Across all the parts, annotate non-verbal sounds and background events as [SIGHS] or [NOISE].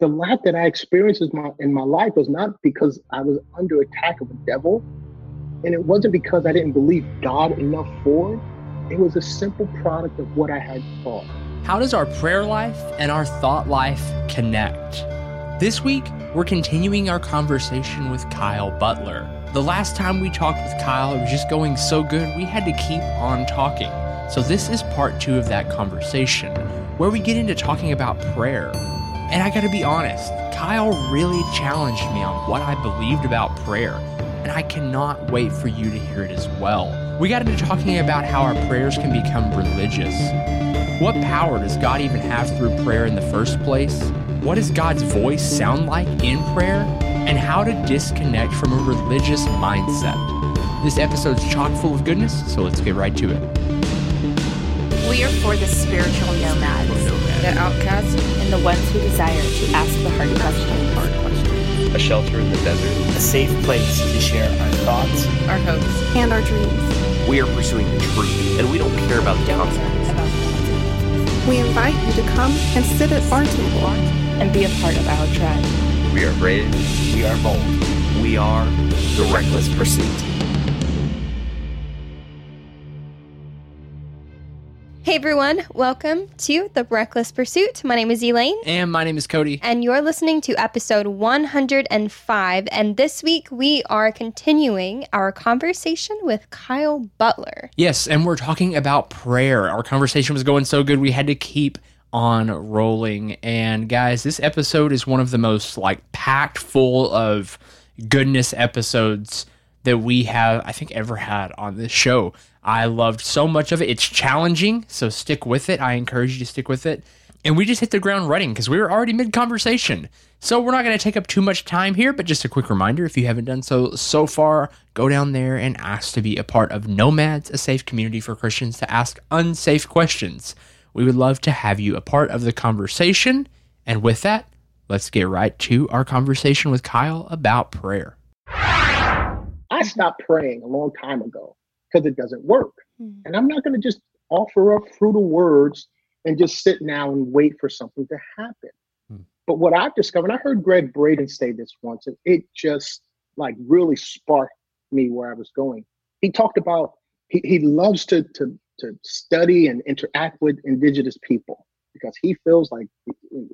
the lack that I experienced in my, in my life was not because I was under attack of a devil. And it wasn't because I didn't believe God enough for it. It was a simple product of what I had thought. How does our prayer life and our thought life connect? This week, we're continuing our conversation with Kyle Butler. The last time we talked with Kyle, it was just going so good, we had to keep on talking. So, this is part two of that conversation, where we get into talking about prayer and I gotta be honest, Kyle really challenged me on what I believed about prayer, and I cannot wait for you to hear it as well. We got into talking about how our prayers can become religious. What power does God even have through prayer in the first place? What does God's voice sound like in prayer? And how to disconnect from a religious mindset. This episode's chock full of goodness, so let's get right to it. We are for the spiritual nomad the outcast, and the ones who desire to ask the hard questions. Hard questions. A shelter in the desert. A safe place to share our thoughts, our hopes, and our dreams. We are pursuing the truth, and we don't care about the concepts. We invite you to come and sit at our table and be a part of our tribe. We are brave. We are bold. We are the Reckless Pursuit. Hey everyone, welcome to The Reckless Pursuit. My name is Elaine. And my name is Cody. And you're listening to episode 105. And this week we are continuing our conversation with Kyle Butler. Yes, and we're talking about prayer. Our conversation was going so good, we had to keep on rolling. And guys, this episode is one of the most like packed full of goodness episodes that we have, I think, ever had on this show. I loved so much of it. It's challenging, so stick with it. I encourage you to stick with it. And we just hit the ground running because we were already mid conversation. So we're not going to take up too much time here, but just a quick reminder if you haven't done so so far, go down there and ask to be a part of Nomads, a safe community for Christians to ask unsafe questions. We would love to have you a part of the conversation. And with that, let's get right to our conversation with Kyle about prayer. I stopped praying a long time ago because it doesn't work. Mm-hmm. And I'm not going to just offer up fruit of words and just sit now and wait for something to happen. Mm-hmm. But what I've discovered, I heard Gregg Braden say this once, and it just like really sparked me where I was going. He talked about he, he loves to, to to study and interact with indigenous people because he feels like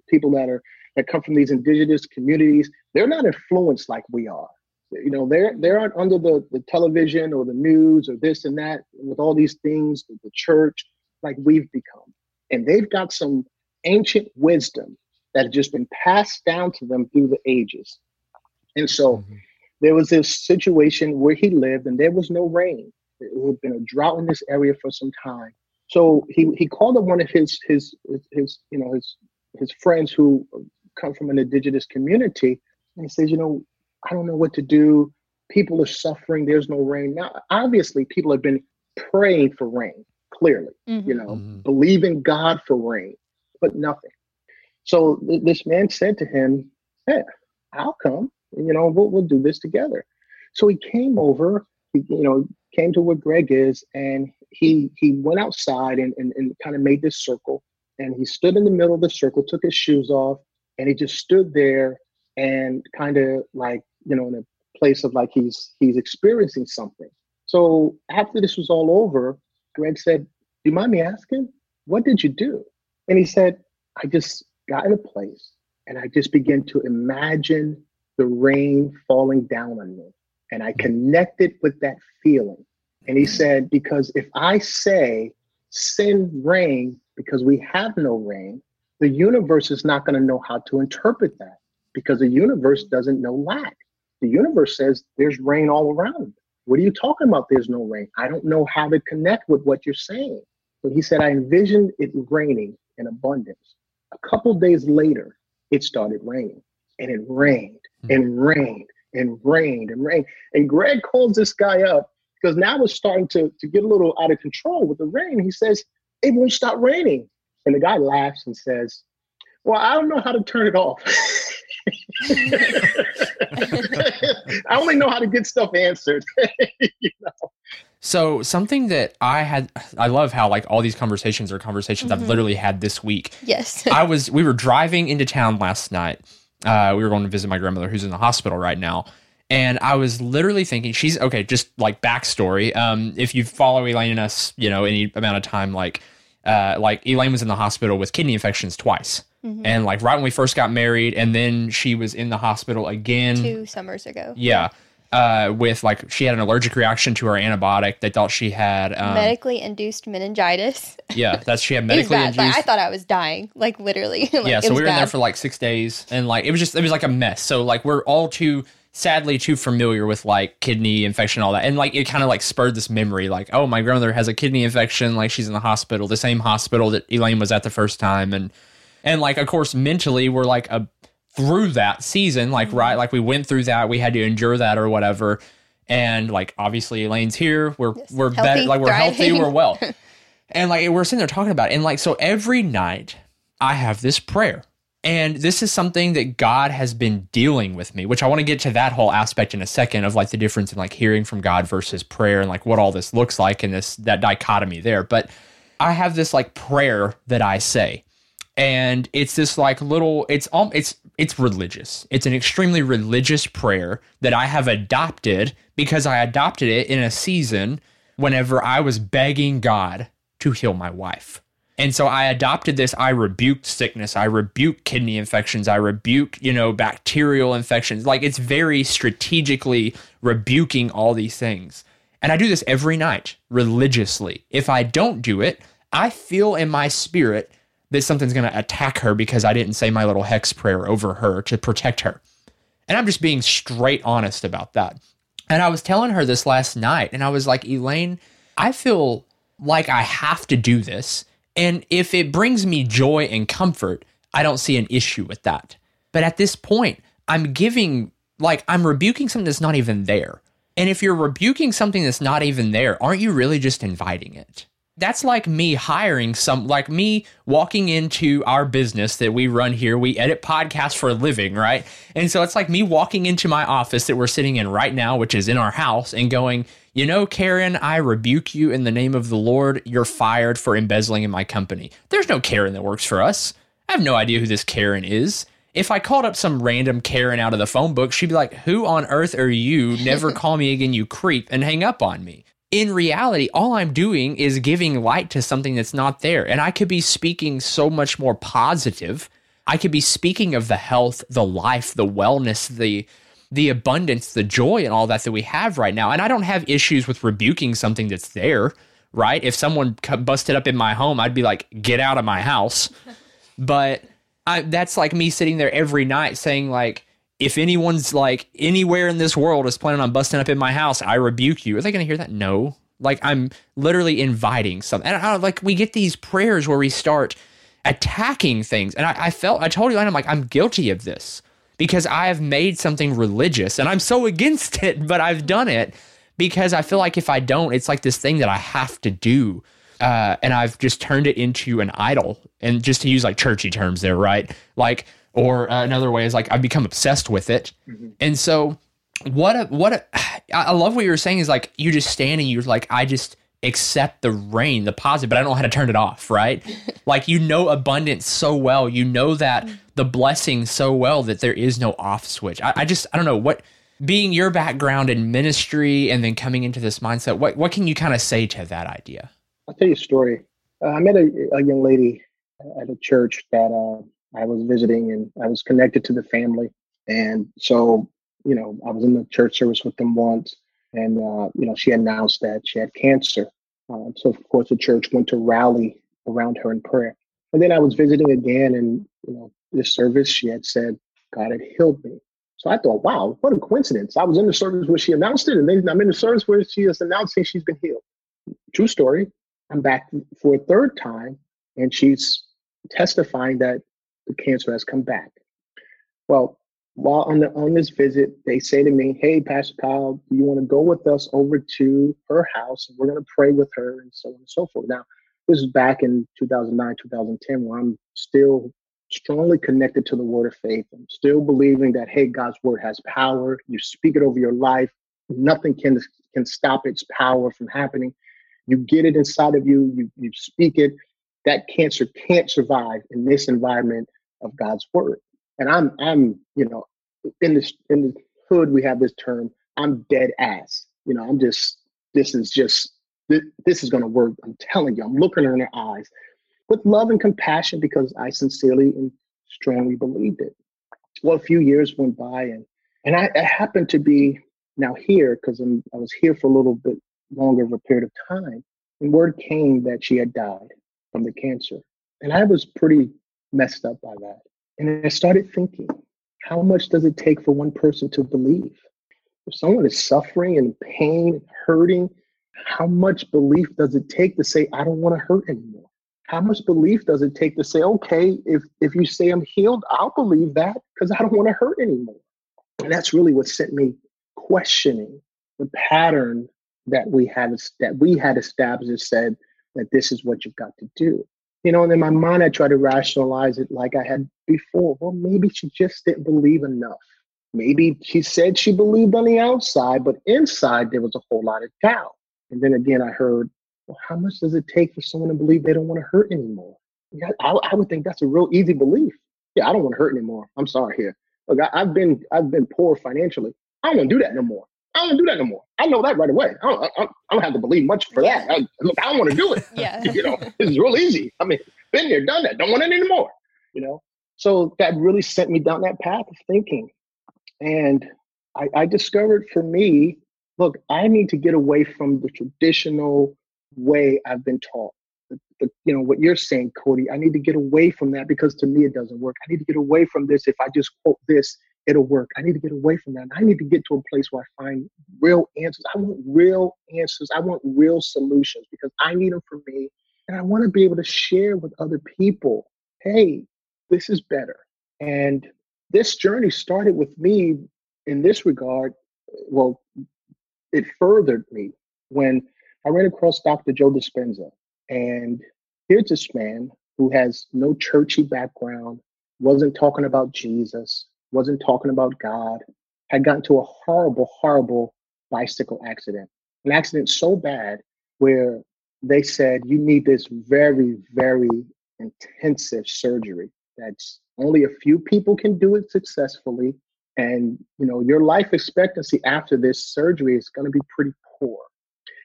people that are that come from these indigenous communities, they're not influenced like we are you know they're they aren't under the, the television or the news or this and that with all these things the church like we've become. And they've got some ancient wisdom that has just been passed down to them through the ages. And so mm-hmm. there was this situation where he lived and there was no rain. It had been a drought in this area for some time. So he he called up one of his his his, his you know his his friends who come from an indigenous community and he says you know I don't know what to do. People are suffering. There's no rain. Now, obviously, people have been praying for rain, clearly, mm-hmm. you know, mm-hmm. believing God for rain, but nothing. So th- this man said to him, Hey, I'll come. You know, we'll, we'll do this together. So he came over, he, you know, came to where Gregg is, and he he went outside and, and, and kind of made this circle. And he stood in the middle of the circle, took his shoes off, and he just stood there and kind of like you know in a place of like he's he's experiencing something. So after this was all over gregg said do you mind me asking what did you do? And he said i just got in a place and i just began to imagine the rain falling down on me and i connected with that feeling. And he mm-hmm. said because if i say send rain because we have no rain the universe is not going to know how to interpret that because the universe doesn't know lack. The universe says there's rain all around. What are you talking about? There's no rain. I don't know how to connect with what you're saying. So he said, I envisioned it raining in abundance. A couple days later, it started raining and it rained hmm. and rained and rained and rained. And Gregg calls this guy up because now it's starting to, to get a little out of control with the rain. He says, It won't stop raining. And the guy laughs and says, Well, I don't know how to turn it off. [LAUGHS] [LAUGHS] I only know how to get stuff answered. [LAUGHS] you know? So something that I had, I love how like all these conversations are conversations mm-hmm. I've literally had this week. Yes. [LAUGHS] I was, we were driving into town last night. Uh, we were going to visit my grandmother who's in the hospital right now. And I was literally thinking, she's okay, just like backstory. Um, if you follow Elaine and us, you know, any amount of time, like, uh, like Elaine was in the hospital with kidney infections twice. Mm-hmm. And like right when we first got married, and then she was in the hospital again two summers ago. Yeah. Uh, with like she had an allergic reaction to her antibiotic. They thought she had um, medically induced meningitis. [LAUGHS] Yeah, that's she had medically induced. Like, I thought I was dying, like literally. [LAUGHS] like, yeah, so we were in there for like six days, and like it was just it was like a mess. So like we're all too sadly too familiar with like kidney infection all that and like it kind of like spurred this memory like oh my grandmother has a kidney infection like she's in the hospital the same hospital that elaine was at the first time and and like of course mentally we're like a through that season like mm-hmm. right like we went through that we had to endure that or whatever and like obviously elaine's here we're yes. we're healthy, better like we're thriving. healthy we're well [LAUGHS] and like we're sitting there talking about it and like so every night i have this prayer and this is something that God has been dealing with me, which I want to get to that whole aspect in a second of like the difference in like hearing from God versus prayer and like what all this looks like and this that dichotomy there. But I have this like prayer that I say. And it's this like little it's um it's it's religious. It's an extremely religious prayer that I have adopted because I adopted it in a season whenever I was begging God to heal my wife. And so I adopted this. I rebuked sickness. I rebuked kidney infections. I rebuke, you know, bacterial infections. Like it's very strategically rebuking all these things. And I do this every night religiously. If I don't do it, I feel in my spirit that something's going to attack her because I didn't say my little hex prayer over her to protect her. And I'm just being straight honest about that. And I was telling her this last night, and I was like, Elaine, I feel like I have to do this and if it brings me joy and comfort, I don't see an issue with that. But at this point, I'm giving, like, I'm rebuking something that's not even there. And if you're rebuking something that's not even there, aren't you really just inviting it? That's like me hiring some, like me walking into our business that we run here. We edit podcasts for a living, right? And so it's like me walking into my office that we're sitting in right now, which is in our house, and going, you know, Karen, I rebuke you in the name of the Lord. You're fired for embezzling in my company. There's no Karen that works for us. I have no idea who this Karen is. If I called up some random Karen out of the phone book, she'd be like, Who on earth are you? Never [LAUGHS] call me again, you creep, and hang up on me. In reality, all I'm doing is giving light to something that's not there. And I could be speaking so much more positive. I could be speaking of the health, the life, the wellness, the the abundance, the joy, and all that that we have right now. And I don't have issues with rebuking something that's there, right? If someone busted up in my home, I'd be like, get out of my house. [LAUGHS] but I, that's like me sitting there every night saying, like, if anyone's like anywhere in this world is planning on busting up in my house, I rebuke you. Are they going to hear that? No. Like I'm literally inviting something. And I, like we get these prayers where we start attacking things. And I, I felt, I told you, I'm like, I'm guilty of this because I have made something religious and I'm so [LAUGHS] against it, but I've done it because I feel like if I don't, it's like this thing that I have to do. Uh, and I've just turned it into an idol. And just to use like churchy terms there, right? Like, or uh, another way is like I've become obsessed with it. Mm-hmm. And so, what a, what a, I love what you were saying is like you just stand and you're like, I just, accept the rain, the positive, but I don't know how to turn it off, right? [LAUGHS] like you know abundance so well, you know that the blessing so well that there is no off switch. I, I, just I don't know what being your background in ministry and then coming into this mindset. What what can you kind of say to that idea? I'll tell you a story. Uh, I met a, a, young lady at a church that uh, I was visiting, and I was connected to the family, and so you know I was in the church service with them once and uh, you know she announced that she had cancer. Uh, so of course the church went to rally around her in prayer. And then I was visiting again, and you know this service she had said God had healed me. So I thought, wow, what a coincidence! I was in the service where she announced it, and then I'm in the service where she is announcing she's been healed. True story. I'm back for a third time, and she's testifying that the cancer has come back. Well, while on the on this visit, they say to me, "Hey, Pastor Kyle, do you want to go with us over to her house? And we're going to pray with her, and so on and so forth." Now, this is back in 2009, 2010, where I'm still strongly connected to the Word of faith. I'm still believing that, hey, God's Word has power. You speak it over your life, nothing can can stop its power from happening. You get it inside of you, you, you speak it. That cancer can't survive in this environment of God's word. And I'm I'm, you know, in this in the hood we have this term, I'm dead ass. You know, I'm just this is just this, this is gonna work. I'm telling you, I'm looking her in her eyes with love and compassion because I sincerely and strongly believed it. Well, a few years went by and and I, I happened to be now here because I was here for a little bit longer of a period of time. And word came that she had died from the cancer. And I was pretty messed up by that. And I started thinking, how much does it take for one person to believe? If someone is suffering and pain hurting, how much belief does it take to say, I don't want to hurt anymore? How much belief does it take to say, okay, if, if you say I'm healed, I'll believe that because I don't want to hurt anymore? And that's really what sent me questioning the pattern that we had that we had established said that this is what you've got to do. You know, and in my mind I try to rationalize it like I had before. Well, maybe she just didn't believe enough. Maybe she said she believed on the outside, but inside there was a whole lot of doubt. And then again, I heard, well, how much does it take for someone to believe they don't want to hurt anymore? Yeah, I, I would think that's a real easy belief. Yeah, I don't want to hurt anymore. I'm sorry here. Look, I, have been I've been poor financially. I don't want to do that no more. I don't want to do that no more. I know that right away. I don't, I, I don't have to believe much for that. I, look, I don't want to do it. [LAUGHS] yeah. [LAUGHS] you know, it's real easy. I mean, been there, done that. Don't want it anymore. You know, so that really sent me down that path of thinking, and I, I discovered for me, look, I need to get away from the traditional way I've been taught. The, the, you know what you're saying, Cody. I need to get away from that because to me it doesn't work. I need to get away from this. If I just quote this, it'll work. I need to get away from that. I need to get to a place where I find real answers. I want real answers. I want real solutions because I need them for me. And I want to be able to share with other people hey, this is better. And this journey started with me in this regard. Well, it furthered me when I ran across Dr. Joe Dispenza. And here's this man who has no churchy background, wasn't talking about Jesus, wasn't talking about God, had gotten to a horrible, horrible bicycle accident. An accident so bad where they said you need this very, very intensive surgery. That's only a few people can do it successfully. And you know, your life expectancy after this surgery is going to be pretty poor.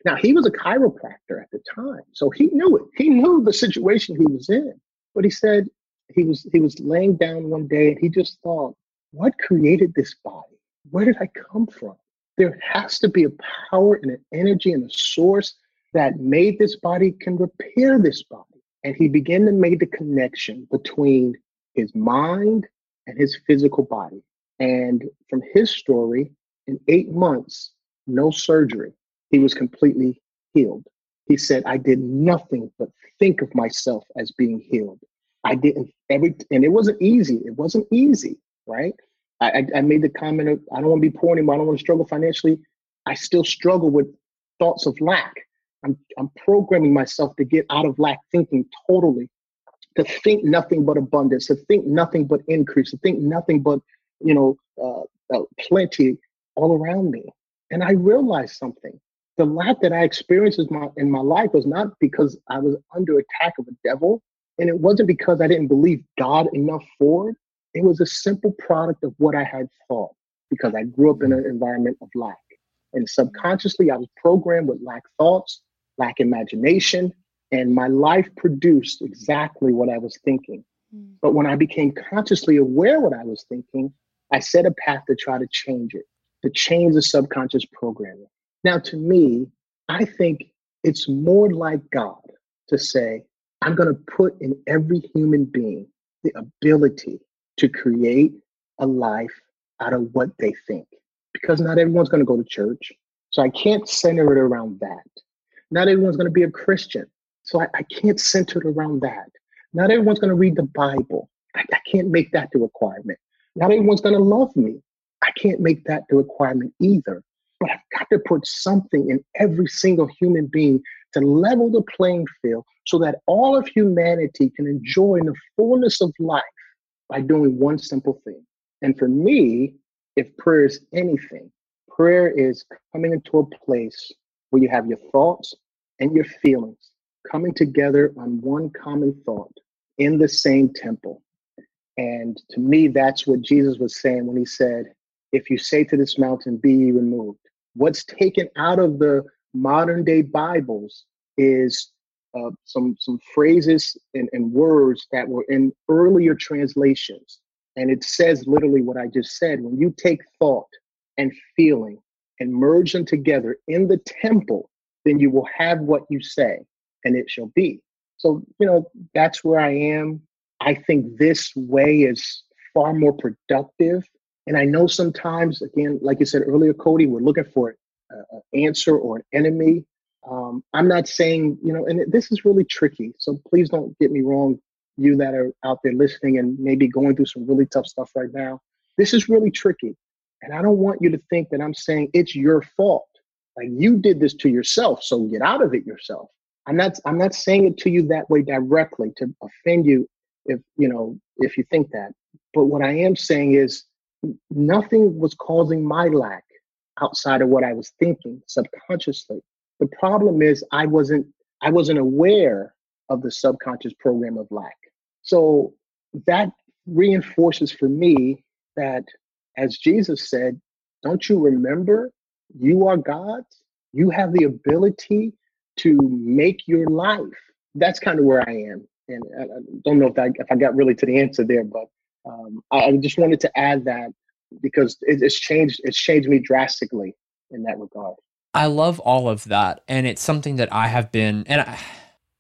Now, he was a chiropractor at the time, so he knew it. He knew the situation he was in. But he said he was he was laying down one day and he just thought, what created this body? Where did I come from? There has to be a power and an energy and a source that made this body can repair this body. And he began to make the connection between his mind and his physical body. And from his story, in eight months, no surgery, he was completely healed. He said, I did nothing but think of myself as being healed. I didn't every, and it wasn't easy. It wasn't easy right? I, I made the comment of I don't want to be poor anymore. I don't want to struggle financially. I still struggle with thoughts of lack. I'm I'm programming myself to get out of lack thinking totally, to think nothing but abundance, to think nothing but increase, to think nothing but you know uh, uh, plenty all around me. And I realized something: the lack that I experienced my in my life was not because I was under attack of a devil, and it wasn't because I didn't believe God enough for it. It was a simple product of what I had thought because I grew up in an environment of lack. And subconsciously, I was programmed with lack thoughts, lack imagination, and my life produced exactly what I was thinking. Mm. But when I became consciously aware what I was thinking, I set a path to try to change it, to change the subconscious programming. Now, to me, I think it's more like God to say, I'm going to put in every human being the ability to create a life out of what they think. Because not everyone's going to go to church. So I can't center it around that. Not everyone's going to be a Christian. So I, I can't center it around that. Not everyone's going to read the Bible. I, I can't make that the requirement. Not everyone's going to love me. I can't make that the requirement either. But I've got to put something in every single human being to level the playing field so that all of humanity can enjoy the fullness of life by doing one simple thing. And for me, if prayer is anything, Prayer is coming into a place where you have your thoughts and your feelings coming together on one common thought in the same temple. And to me, that's what Jesus was saying when he said, If you say to this mountain, be removed. What's taken out of the modern day Bibles is uh, some, some phrases and, and words that were in earlier translations. And it says literally what I just said. When you take thought and feeling and merge them together in the temple, then you will have what you say and it shall be. So, you know, that's where I am. I think this way is far more productive. And I know sometimes, again, like you said earlier, Cody, we're looking for an answer or an enemy. Um, I'm not saying, you know, and this is really tricky. So please don't get me wrong, you that are out there listening and maybe going through some really tough stuff right now. This is really tricky. And I don't want you to think that I'm saying it's your fault. Like you did this to yourself, so get out of it yourself. I'm not I'm not saying it to you that way directly to offend you if you know if you think that. But what I am saying is nothing was causing my lack outside of what I was thinking subconsciously. The problem is I wasn't I wasn't aware of the subconscious program of lack. So that reinforces for me that as Jesus said, don't you remember you are God's? You have the ability to make your life. That's kind of where I am. And I, don't know if I, if I got really to the answer there, but um, I, just wanted to add that because it, it's changed. It's changed me drastically in that regard. I love all of that, and it's something that I have been, and I,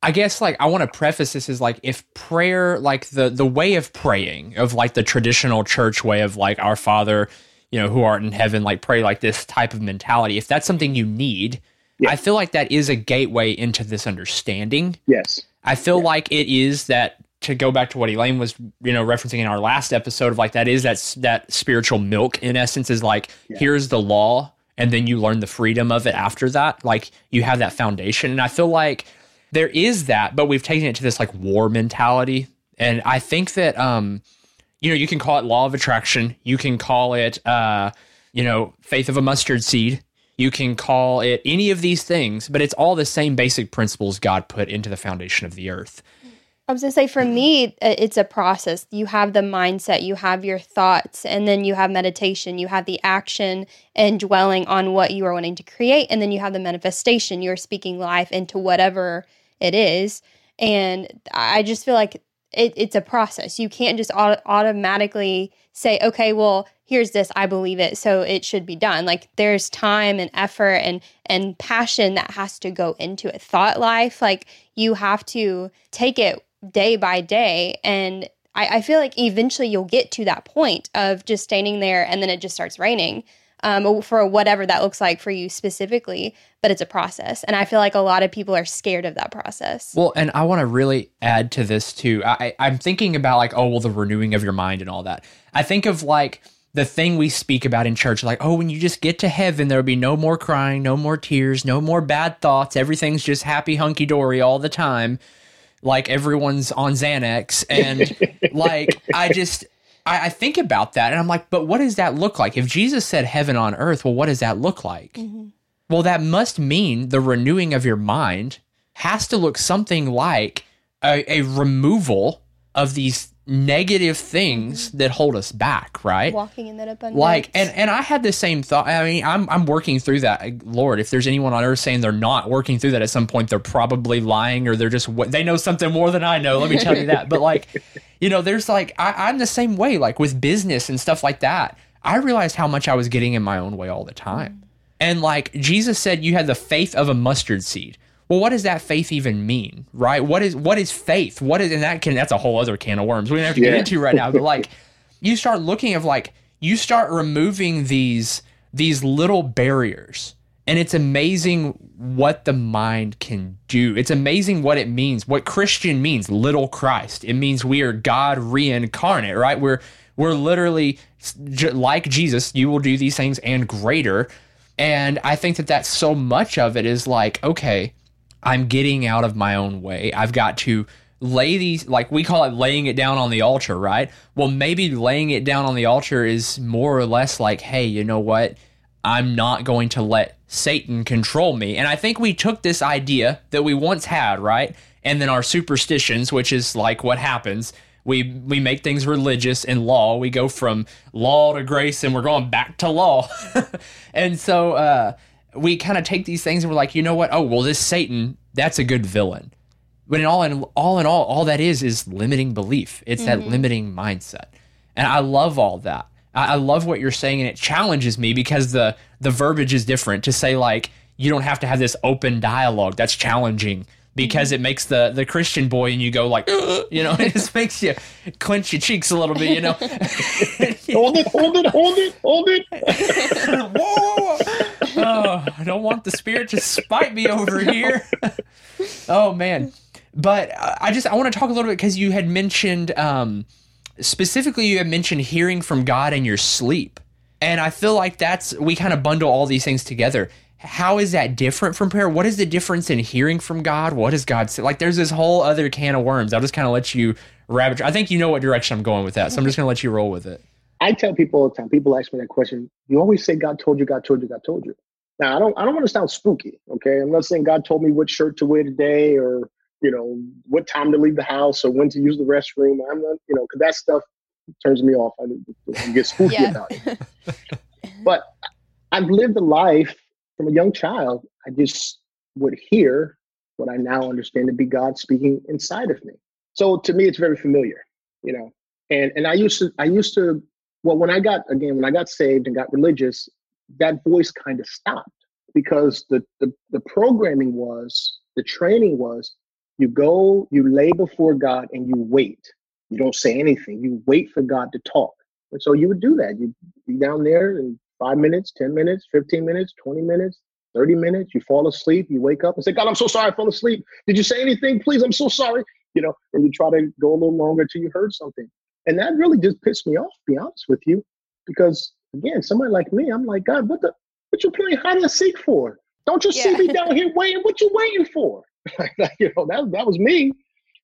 I guess like I want to preface this is like if prayer, like the the way of praying of like the traditional church way of like our Father, you know, who art in heaven, like pray like this type of mentality. If that's something you need, I feel like that is a gateway into this understanding. Yes. I feel like it is that to go back to what Elaine was, you know, referencing in our last episode of like that is that that spiritual milk in essence is like yeah. here's the law and then you learn the freedom of it after that. Like you have that foundation and I feel like there is that, but we've taken it to this like war mentality and I think that um you know, you can call it law of attraction, you can call it uh you know, faith of a mustard seed you can call it any of these things, but it's all the same basic principles God put into the foundation of the earth. I was going to say, for me, it's a process. You have the mindset, you have your thoughts, and then you have meditation, you have the action and dwelling on what you are wanting to create, and then you have the manifestation. You're speaking life into whatever it is. And I just feel like it, it's a process. You can't just auto- automatically say, okay, well, here's this, I believe it, so it should be done. Like there's time and effort and and passion that has to go into it. Thought life, like you have to take it day by day and I, I feel like eventually you'll get to that point of just standing there and then it just starts raining um, for whatever that looks like for you specifically, but it's a process. And I feel like a lot of people are scared of that process. Well, and I want to really add to this too. I, I'm thinking about like, oh, well, the renewing of your mind and all that. I think of like, the thing we speak about in church like oh when you just get to heaven there'll be no more crying no more tears no more bad thoughts everything's just happy hunky dory all the time like everyone's on xanax and like i just I, I, think about that and I'm like, but what does that look like? If Jesus said heaven on earth, well, what does that look like? Mm-hmm. Well, that must mean the renewing of your mind has to look something like a, a removal of these negative things mm-hmm. that hold us back, right? Walking in that abundance. Like, and and I had the same thought. I mean, I'm I'm working through that. Lord, if there's anyone on earth saying they're not working through that at some point, they're probably lying or they're just they know something more than I know. Let me tell you that. But like, you know, there's like I, I'm the same way. Like with business and stuff like that, I realized how much I was getting in my own way all the time. Mm. And like Jesus said, you had the faith of a mustard seed well, what does that faith even mean, right? What is what is faith? What is and that can that's a whole other can of worms we don't have to yeah. get into right now. But like, [LAUGHS] you start looking of like you start removing these these little barriers, and it's amazing what the mind can do. It's amazing what it means. What Christian means, little Christ. It means we are God reincarnate, right? We're we're literally like Jesus. You will do these things and greater. And I think that that's so much of it is like, okay, I'm getting out of my own way. I've got to lay these, like we call it laying it down on the altar, right? Well, maybe laying it down on the altar is more or less like, hey, you know what? I'm not going to let Satan control me. And I think we took this idea that we once had, right? And then our superstitions, which is like what happens. We we make things religious and law. We go from law to grace and we're going back to law. [LAUGHS] and so uh, we kind of take these things and we're like, you know what? Oh, well, this Satan, that's a good villain. But in all in all in all, all that is is limiting belief. It's mm-hmm. that limiting mindset. And I love all that. I, I love what you're saying, and it challenges me because the the verbiage is different. To say like you don't have to have this open dialogue. That's challenging because mm-hmm. it makes the the Christian boy and you go like, you know, [LAUGHS] it just makes you clench your cheeks a little bit, you know. [LAUGHS] hold it, hold it, hold it, hold it. [LAUGHS] whoa, whoa, whoa. Oh, I don't want the spirit to spite me over [LAUGHS] here. oh man, but I just I want to talk a little bit because you had mentioned um, specifically you had mentioned hearing from God in your sleep. And I feel like that's we kind of bundle all these things together. How is that different from prayer? What is the difference in hearing from God? What does God say? Like there's this whole other can of worms. I'll just kind of let you rabbit. I think you know what direction I'm going with that. So I'm just gonna let you roll with it. I tell people all the time, people ask me that question. You always say God told you, God told you, God told you. Now I don't I don't want to sound spooky, okay? I'm not saying God told me what shirt to wear today or you know, what time to leave the house or when to use the restroom. I'm not, you know, because that stuff turns me off. I, I get spooky yeah. about it. [LAUGHS] but I've lived a life from a young child. I just would hear what I now understand to be God speaking inside of me. So to me, it's very familiar, you know. And and I used to I used to well when I got again when I got saved and got religious, that voice kind of stopped because the the, the programming was the training was you go, you lay before God and you wait. You don't say anything. You wait for God to talk. And so you would do that. You'd be down there in five minutes, 10 minutes, 15 minutes, 20 minutes, 30 minutes. You fall asleep. You wake up and say, God, I'm so sorry I fell asleep. Did you say anything? Please, I'm so sorry. You know, and you try to go a little longer till you heard something. And that really just pissed me off, to be honest with you. Because again, somebody like me, I'm like, God, what the what you playing hide and seek for? Don't you yeah. see me down here waiting? What you waiting for? [LAUGHS] you know, that that was me.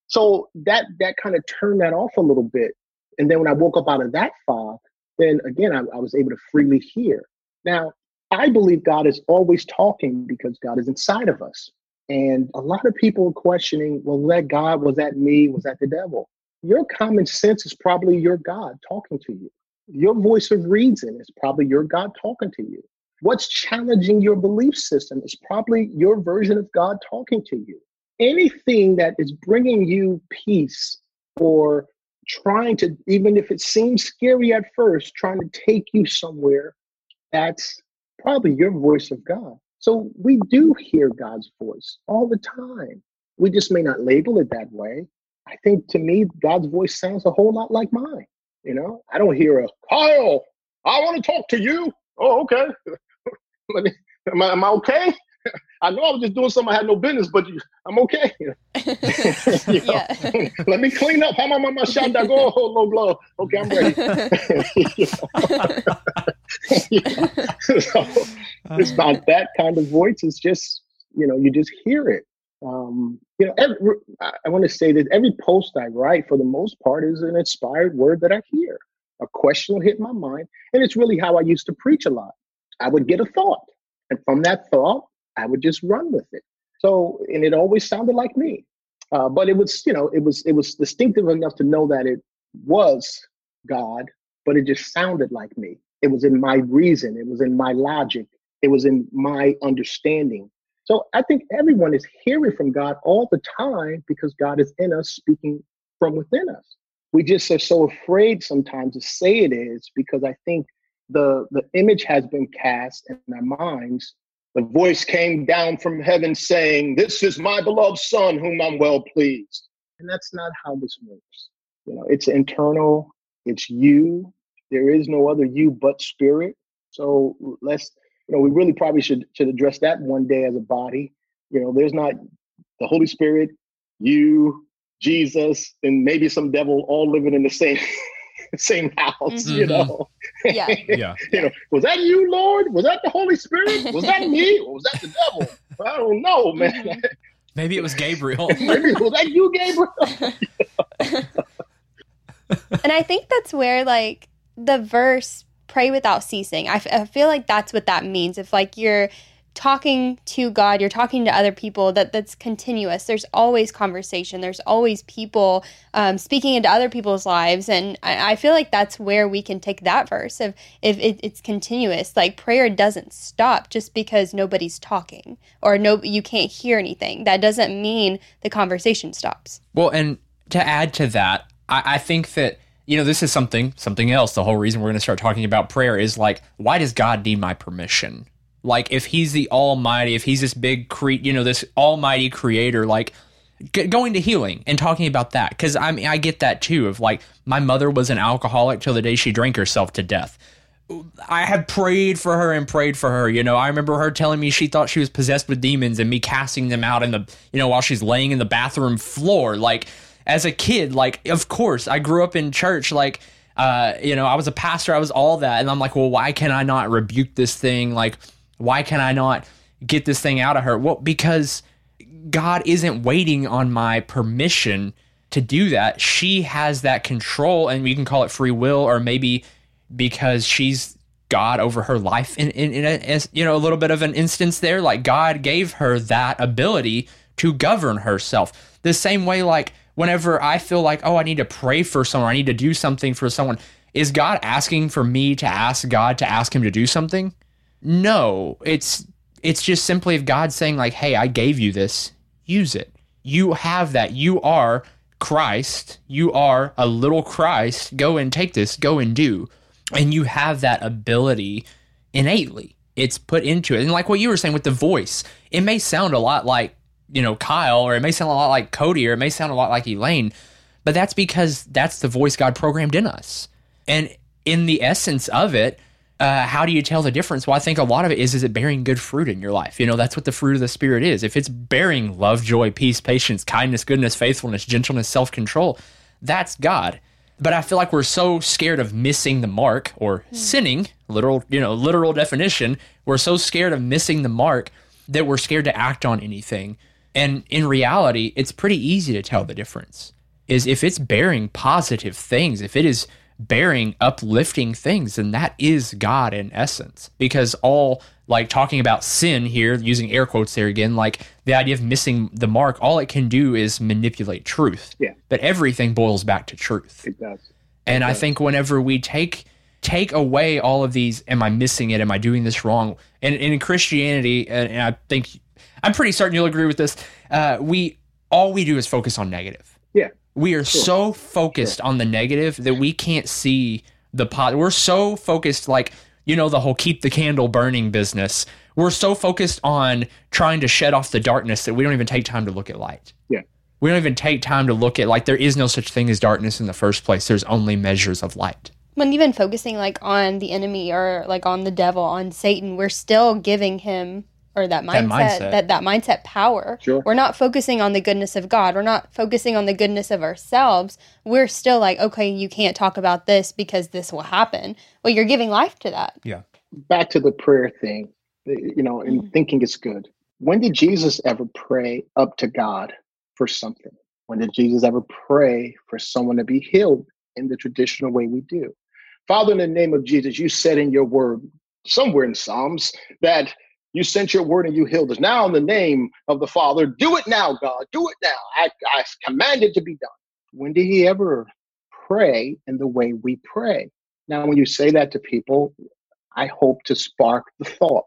So that that kind of turned that off a little bit. And then when I woke up out of that fog, then again I, I was able to freely hear. Now I believe God is always talking because God is inside of us. And a lot of people are questioning, well, that God? Was that me? Was that the devil? Your common sense is probably your God talking to you. Your voice of reason is probably your God talking to you. What's challenging your belief system is probably your version of God talking to you. Anything that is bringing you peace or trying to, even if it seems scary at first, trying to take you somewhere, that's probably your voice of God. So we do hear God's voice all the time. We just may not label it that way. I think to me, God's voice sounds a whole lot like mine. You know, I don't hear a Kyle, I want to talk to you. Oh, okay. [LAUGHS] Let me, am I, am I okay? [LAUGHS] I know I was just doing something I had no business, but I'm okay. [LAUGHS] yeah. Let me clean up. How am I my shot that oh, go? Oh, low blow. Okay, I'm ready. so, it's not that kind of voice. It's just, you know, you just hear it. Um, you know, every, I want to say that every post I write, for the most part, is an inspired word that I hear. A question will hit my mind, and it's really how I used to preach a lot. I would get a thought. And from that thought, I would just run with it. So, and it always sounded like me. Uh, but it was, you know, it was it was distinctive enough to know that it was God, but it just sounded like me. It was in my reason, it was in my logic, it was in my understanding. So I think everyone is hearing from God all the time because God is in us, speaking from within us. We just are so afraid sometimes to say it is because I think the the image has been cast in our minds. The voice came down from heaven saying this is my beloved son whom i'm well pleased. And that's not how this works. You know it's internal. It's you. There is no other you but spirit. So let's you know we really probably should should address that one day as a body you know there's not the holy spirit you jesus and maybe some devil all living in the same [LAUGHS] same house, mm-hmm. you know. Yeah. [LAUGHS] yeah. you know, was that you, Lord? Was that the Holy Spirit? Was that me? Or was that the devil? I don't know, [LAUGHS] man. Mm-hmm. Maybe it was Gabriel. Maybe was that you, Gabriel? and I think that's where like the verse pray without ceasing. I, f- I feel like that's what that means. If like you're talking to God, you're talking to other people, that that's continuous. There's always conversation. There's always people um, speaking into other people's lives, and I, I, feel like that's where we can take that verse of if it, it's continuous. Like prayer doesn't stop just because nobody's talking or no, you can't hear anything. That doesn't mean the conversation stops. Well, and to add to that, I, I think that you know this is something something else. The whole reason we're going to start talking about prayer is like, why does God need my permission? Like if he's the almighty, if he's this big cre- you know, this almighty creator, like g- going to healing and talking about that because I mean I get that too. Of like my mother was an alcoholic till the day she drank herself to death. I have prayed for her and prayed for her. You know, I remember her telling me she thought she was possessed with demons and me casting them out in the, you know, while she's laying in the bathroom floor. Like, as a kid, like, of course, I grew up in church. Like, uh, you know, I was a pastor, I was all that. And I'm like, well, why can I not rebuke this thing? Like, why can I not get this thing out of her? Well, because God isn't waiting on my permission to do that. She has that control, and we can call it free will, or maybe because she's God over her life in, in, in a, you know a little bit of an instance there. Like God gave her that ability to govern herself. The same way, like whenever I feel like, oh, I need to pray for someone, I need to do something for someone, is God asking for me to ask God to ask him to do something? No, it's it's just simply of God saying like, "Hey, I gave you this. Use it. You have that. You are Christ. You are a little Christ. Go and take this. Go and do." And you have that ability innately. It's put into it. And like what you were saying with the voice, it may sound a lot like, you know, Kyle or it may sound a lot like Cody or it may sound a lot like Elaine, but that's because that's the voice God programmed in us. And in the essence of it, uh, how do you tell the difference? Well, I think a lot of it is is it bearing good fruit in your life? You know, that's what the fruit of the spirit is. If it's bearing love, joy, peace, patience, kindness, goodness, faithfulness, gentleness, self control, that's God. But I feel like we're so scared of missing the mark or mm. sinning, literal, you know, literal definition. We're so scared of missing the mark that we're scared to act on anything. And in reality, it's pretty easy to tell the difference. Is if it's bearing positive things, if it is bearing uplifting things then that is god in essence. Because all like talking about sin here using air quotes there again like the idea of missing the mark all it can do is manipulate truth. Yeah. But everything boils back to truth. It does. And it i think whenever we take take away all of these am i missing it? Am i doing this wrong? And, and in christianity and, and, i think i'm pretty certain you'll agree with this uh, we all we do is focus on negative yeah we are sure. so focused sure. on the negative that we can't see the pot. We're so focused, like, you know, the whole keep the candle burning business. We're so focused on trying to shed off the darkness that we don't even take time to look at light. Yeah. We don't even take time to look at, like, there is no such thing as darkness in the first place. There's only measures of light. When even focusing, like, on the enemy or, like, on the devil, on Satan, we're still giving him or that mindset, that mindset, that, that mindset power. Sure. We're not focusing on the goodness of God. We're not focusing on the goodness of ourselves. We're still like, okay, you can't talk about this because this will happen. Well, you're giving life to that. Yeah. Back to the prayer thing, you know, and mm-hmm. thinking is good. When did Jesus ever pray up to God for something? When did Jesus ever pray for someone to be healed in the traditional way we do? Father, in the name of Jesus, you said in your word, somewhere in Psalms, that you sent your word and you healed us. Now, in the name of the Father, do it now, God. Do it now. I, I command it to be done. When did he ever pray in the way we pray? Now, when you say that to people, I hope to spark the thought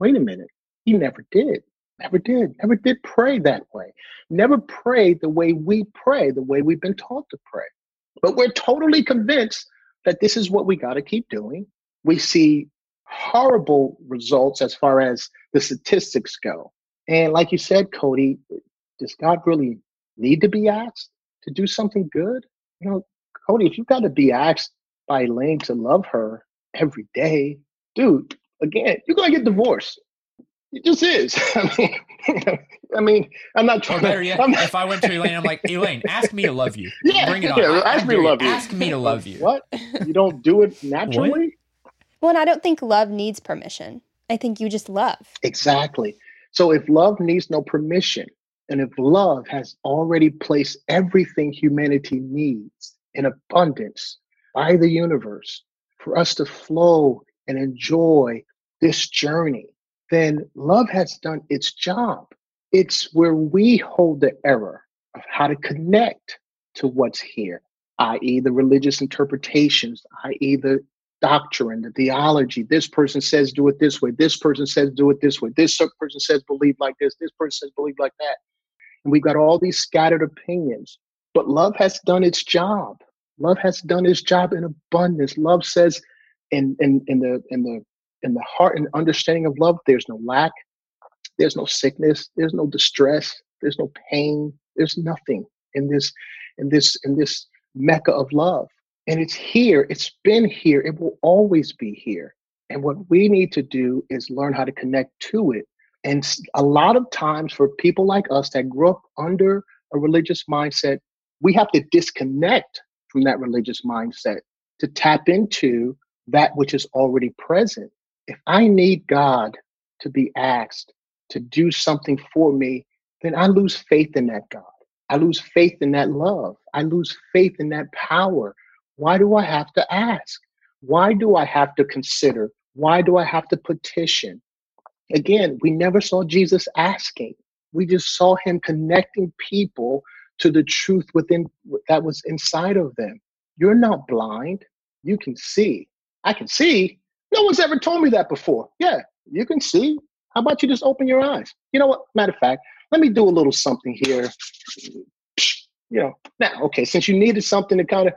wait a minute, he never did. Never did. Never did pray that way. Never prayed the way we pray, the way we've been taught to pray. But we're totally convinced that this is what we got to keep doing. We see horrible results as far as the statistics go. And like you said, Cody, does God really need to be asked to do something good? You know, Cody, if you've got to be asked by Elaine to love her every day, dude, again, you're gonna get divorced. It just is. [LAUGHS] I mean, I mean, I'm not trying. Or better yet, I'm, if I went to Elaine, I'm like, Elaine, ask me to love you. [LAUGHS] Yeah, bring it on. Yeah, ask me to love you. Ask me to love you. What? You don't do it [LAUGHS] naturally? Well, and I don't think love needs permission. I think you just love. Exactly. So if love needs no permission, and if love has already placed everything humanity needs in abundance by the universe for us to flow and enjoy this journey, then love has done its job. It's where we hold the error of how to connect to what's here, i.e., the religious interpretations, i.e., the doctrine, the theology. This person says do it this way. This person says do it this way. This person says believe like this. This person says believe like that. And we've got all these scattered opinions. But love has done its job. Love has done its job in abundance. Love says in, in, in the in the in the heart and understanding of love, there's no lack, there's no sickness, there's no distress, there's no pain, there's nothing in this in this in this mecca of love. And it's here, it's been here, it will always be here. And what we need to do is learn how to connect to it. And a lot of times for people like us that grew up under a religious mindset, we have to disconnect from that religious mindset to tap into that which is already present. If I need God to be asked to do something for me, then I lose faith in that God. I lose faith in that love. I lose faith in that power. Why do I have to ask? Why do I have to consider? Why do I have to petition? Again, we never saw Jesus asking. We just saw him connecting people to the truth within that was inside of them. You're not blind. You can see. I can see. No one's ever told me that before. Yeah, you can see. How about you just open your eyes? You know what? Matter of fact, let me do a little something here. You know, now, okay, since you needed something to kind of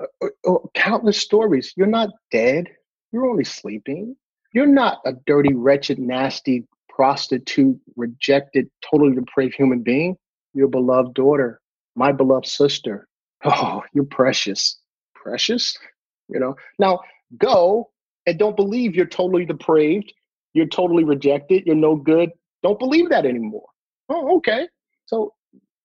uh, uh, uh, countless stories. You're not dead. You're only sleeping. You're not a dirty, wretched, nasty, prostitute, rejected, totally depraved human being. You're a beloved daughter, my beloved sister. [LAUGHS] Oh, you're precious. Precious? You know, now go and don't believe you're totally depraved, you're totally rejected, you're no good. Don't believe that anymore. Oh, okay. So,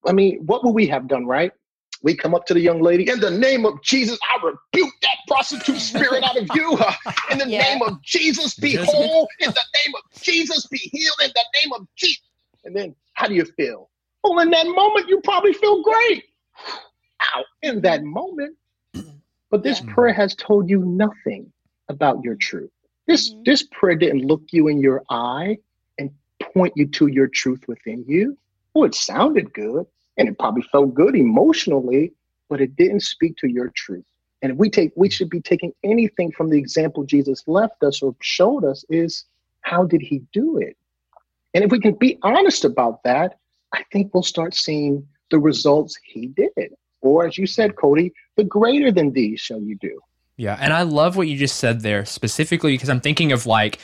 I mean, what would we have done, right? We come up to the young lady, in the name of Jesus, I rebuke that prostitute spirit out of you. [LAUGHS] in the yeah. name of Jesus, be whole. In the name of Jesus, be healed. In the name of Jesus. And then, how do you feel? Well, in that moment, you probably feel great. [SIGHS] Ow, in that moment. But this yeah. prayer has told you nothing about your truth. This mm-hmm. this prayer didn't look you in your eye and point you to your truth within you. oh it sounded good and it probably felt good emotionally, but it didn't speak to your truth. And if we take we should be taking anything from the example Jesus left us or showed us is how did he do it? And if we can be honest about that, I think we'll start seeing the results he did. Or as you said, Cody, the greater than these shall you do. Yeah. And I love what you just said there specifically because I'm thinking of like,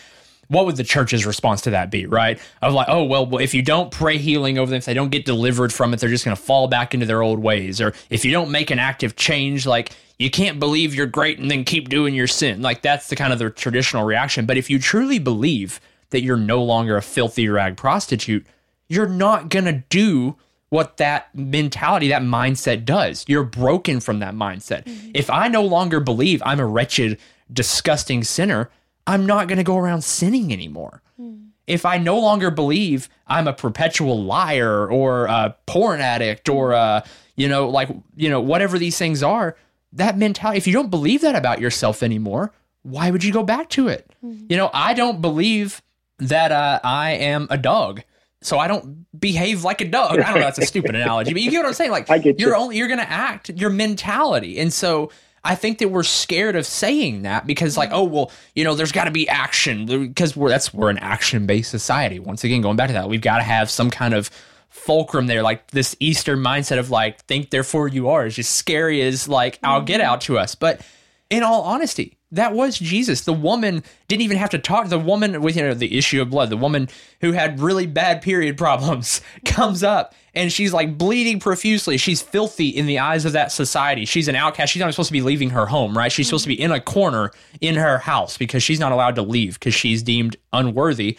what would the church's response to that be, right? Of like, oh, well, if you don't pray healing over them, if they don't get delivered from it, they're just going to fall back into their old ways. Or if you don't make an active change, like, you can't believe you're great and then keep doing your sin. Like, that's the kind of the traditional reaction. But if you truly believe that you're no longer a filthy rag prostitute, you're not going to do what that mentality, that mindset does. You're broken from that mindset. Mm-hmm. If I no longer believe I'm a wretched, disgusting sinner, I'm not going to go around sinning anymore. Mm. If I no longer believe I'm a perpetual liar or a porn addict or a, you know, like, you know, whatever these things are, that mentality, if you don't believe that about yourself anymore, why would you go back to it? Mm-hmm. You know, I don't believe that uh, I am a dog so I don't behave like a dog. I don't know. That's a stupid [LAUGHS] analogy, but you get what I'm saying. Like you're you. only you're gonna act your mentality, and so I think that we're scared of saying that because like oh well you know there's got to be action because we're that's we're an action based society. Once again, going back to that, we've got to have some kind of fulcrum there, like this Eastern mindset of like think therefore you are is just scary as like I'll get mm-hmm. out to us, but in all honesty, that was Jesus. The woman didn't even have to talk. The woman with you know the issue of blood, the woman who had really bad period [LAUGHS] problems, comes up and she's like bleeding profusely. She's filthy in the eyes of that society. She's an outcast. She's not supposed to be leaving her home, right? She's supposed to be in a corner in her house because she's not allowed to leave because she's deemed unworthy.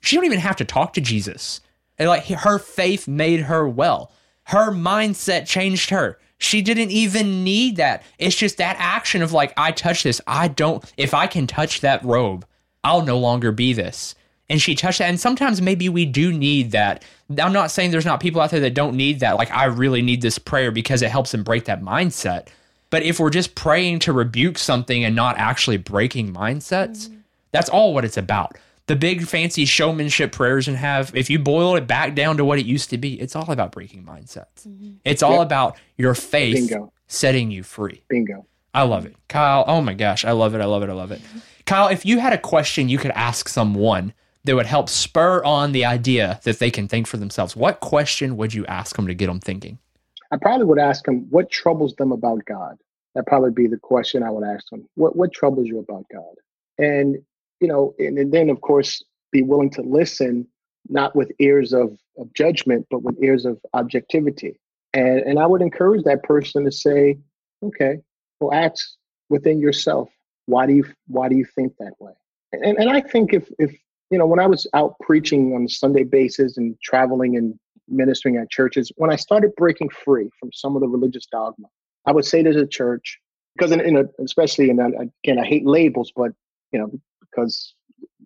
She don't even have to talk to Jesus. And like her faith made her well. Her mindset changed her. She didn't even need that. It's just that action of like, I touch this. I don't, if I can touch that robe, I'll no longer be this. And she touched that. And sometimes maybe we do need that. I'm not saying there's not people out there that don't need that. Like, I really need this prayer because it helps them break that mindset. But if we're just praying to rebuke something and not actually breaking mindsets, mm-hmm. that's all what it's about. The big fancy showmanship prayers and have, if you boil it back down to what it used to be, it's all about breaking mindsets. Mm-hmm. It's all yep. about your faith Bingo. setting you free. Bingo. I love it. Kyle, oh my gosh, I love it. I love it. I love it. Kyle, if you had a question you could ask someone that would help spur on the idea that they can think for themselves, what question would you ask them to get them thinking? I probably would ask them what troubles them about God. That'd probably be the question I would ask them. What what troubles you about God? And you know, and, and then of course be willing to listen, not with ears of, of judgment, but with ears of objectivity. And and I would encourage that person to say, okay, well, ask within yourself, why do you why do you think that way? And and I think if if you know when I was out preaching on a Sunday basis and traveling and ministering at churches, when I started breaking free from some of the religious dogma, I would say to the church because in, in a, especially in a, again I hate labels, but you know because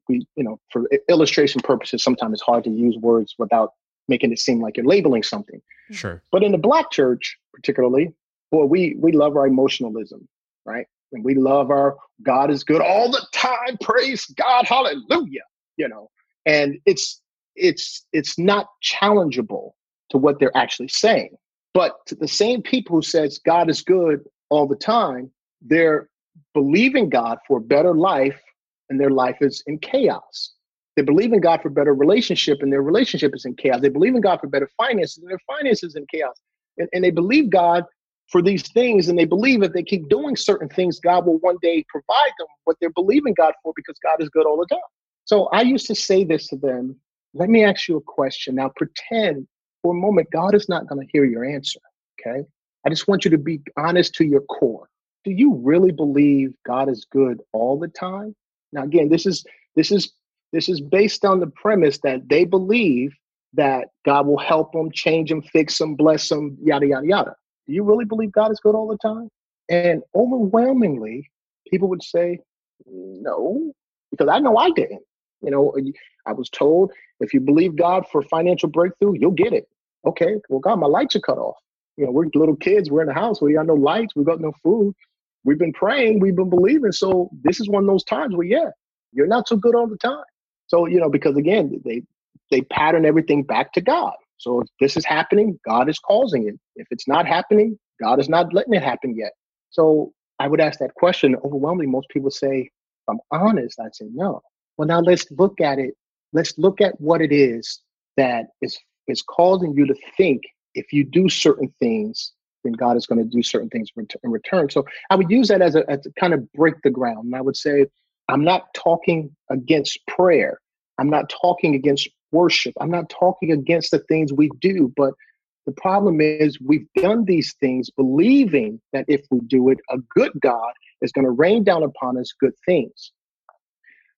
we you know for illustration purposes sometimes it's hard to use words without making it seem like you're labeling something. Sure. But in the black church, particularly, boy, we we love our emotionalism, right? And we love our God is good all the time. Praise God, hallelujah. You know, and it's it's it's not challengeable to what they're actually saying. But to the same people who says God is good all the time, they're believing God for a better life, and their life is in chaos. They believe in God for better relationship, and their relationship is in chaos. They believe in God for better finances, and their finances in chaos. And, and they believe God for these things and they believe if they keep doing certain things, God will one day provide them what they're believing God for because God is good all the time. So I used to say this to them let me ask you a question. Now pretend for a moment God is not going to hear your answer. Okay. I just want you to be honest to your core. Do you really believe God is good all the time? Now again, this is this is this is based on the premise that they believe that God will help them, change them, fix them, bless them, yada yada yada. Do you really believe God is good all the time? And overwhelmingly, people would say, no, because I know I didn't. You know, I was told if you believe God for financial breakthrough, you'll get it. Okay, well, God, my lights are cut off. You know, we're little kids, we're in the house, we got no lights, we got no food. We've been praying, we've been believing. So this is one of those times where, yeah, you're not so good all the time. So, you know, because again, they they pattern everything back to God. So if this is happening, God is causing it. If it's not happening, God is not letting it happen yet. So I would ask that question. Overwhelmingly, most people say, if I'm honest, I'd say no. Well, now let's look at it. Let's look at what it is that is is causing you to think if you do certain things, then God is going to do certain things in return. So I would use that as a, as a kind of break the ground. And I would say, I'm not talking against prayer. I'm not talking against worship. I'm not talking against the things we do, but the problem is we've done these things believing that if we do it, a good God is going to rain down upon us good things.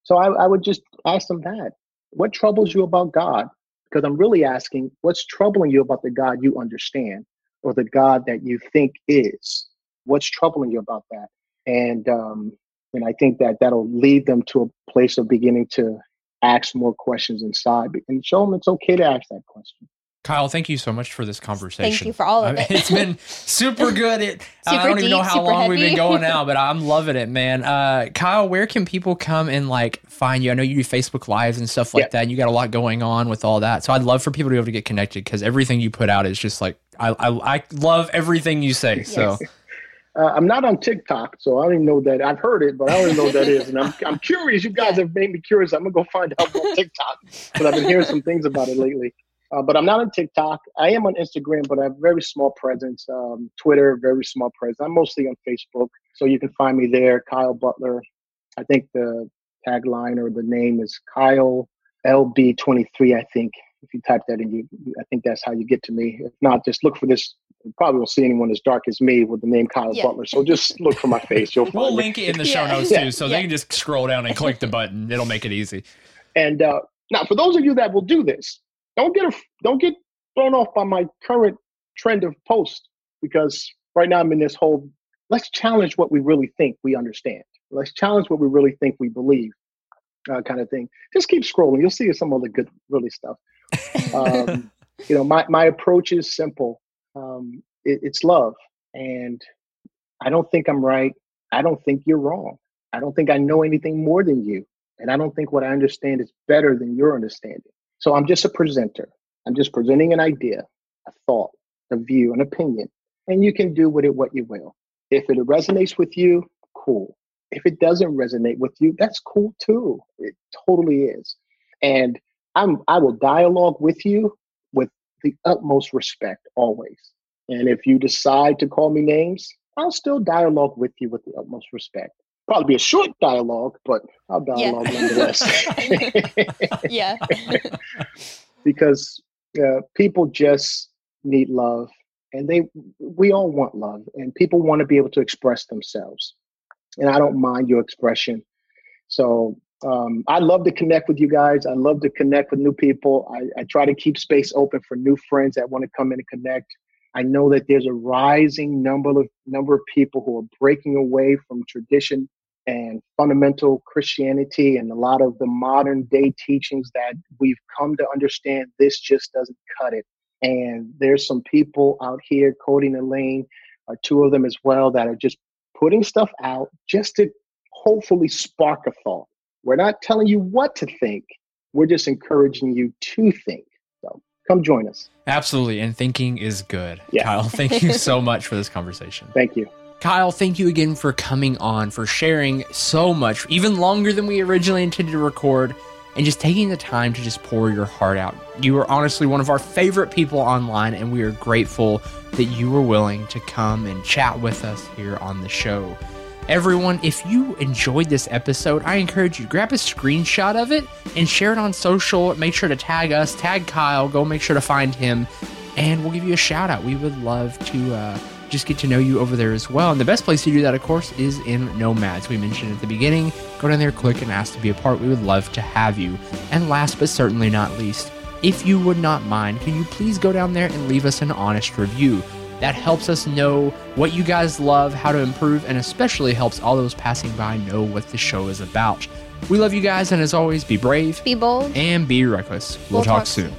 So I, I would just ask them that. What troubles you about God? Because I'm really asking, what's troubling you about the God you understand or the God that you think is? What's troubling you about that? And um, and I think that that'll lead them to a place of beginning to ask more questions inside and show them it's okay to ask that question. Kyle, thank you so much for this conversation. Thank you for all of it. it's been super [LAUGHS] good. It, super I don't deep, even know how long heavy. we've been going [LAUGHS] now, but I'm loving it, man. Uh, Kyle, where can people come and like find you? I know you do Facebook Lives and stuff like yeah. that. And you got a lot going on with all that. So I'd love for people to be able to get connected because everything you put out is just like I, I, I love everything you say. So uh, I'm not on TikTok, so I don't even know that. I've heard it, but I don't even know what that is. And I'm, I'm curious. You guys have made me curious. I'm gonna go find out on TikTok because I've been hearing some things about it lately. Uh, but I'm not on TikTok. I am on Instagram, but I have very small presence. Um, Twitter, very small presence. I'm mostly on Facebook, so you can find me there. Kyle Butler. I think the tagline or the name is Kyle LB23. I think if you type that in, you I think that's how you get to me. If not, just look for this you probably won't see anyone as dark as me with the name Kyle yeah. Butler. So just look for my face. You'll [LAUGHS] we'll link it in the show notes too, so yeah. they can just scroll down and click the button. It'll make it easy. And uh, now, for those of you that will do this, don't get a, don't get thrown off by my current trend of post because right now I'm in this whole let's challenge what we really think we understand. Let's challenge what we really think we believe, uh, kind of thing. Just keep scrolling. You'll see some other good, really stuff. Um, [LAUGHS] you know, my my approach is simple um, it, it's love. And I don't think I'm right. I don't think you're wrong. I don't think I know anything more than you. And I don't think what I understand is better than your understanding. So I'm just a presenter. I'm just presenting an idea, a thought, a view, an opinion. And you can do with it what you will. If it resonates with you, cool. If it doesn't resonate with you, that's cool too. It totally is. And I'm I will dialogue with you with the utmost respect always. And if you decide to call me names, I'll still dialogue with you with the utmost respect. Probably be a short dialogue, but I'll dialogue [LAUGHS] yeah. nonetheless. [LAUGHS] yeah. because uh, people just need love, and they we all want love, and people want to be able to express themselves. And I don't mind your expression. So um, I love to connect with you guys. I love to connect with new people. I, I try to keep space open for new friends that want to come in and connect. I know that there's a rising number of number of people who are breaking away from tradition and fundamental Christianity and a lot of the modern day teachings that we've come to understand this just doesn't cut it. And there's some people out here, Cody and Elaine, are two of them as well, that are just putting stuff out just to hopefully spark a thought. We're not telling you what to think, we're just encouraging you to think. So come join us. Absolutely. And thinking is good. Yeah. Kyle, thank you so [LAUGHS] much for this conversation. Thank you. Kyle, thank you again for coming on, for sharing so much, even longer than we originally intended to record, and just taking the time to just pour your heart out. You are honestly one of our favorite people online, and we are grateful that you were willing to come and chat with us here on the show. Everyone, if you enjoyed this episode, I encourage you grab a screenshot of it and share it on social. Make sure to tag us, tag Kyle, go make sure to find him, and we'll give you a shout out. We would love to uh, just get to know you over there as well. And the best place to do that, of course, is in Nomads. We mentioned at the beginning. Go down there, click, and ask to be a part. We would love to have you. And last but certainly not least, if you would not mind, can you please go down there and leave us an honest review? That helps us know what you guys love, how to improve, and especially helps all those passing by know what the show is about. We love you guys, and as always, be brave, be bold, and be reckless. We'll, we'll talk, talk, soon.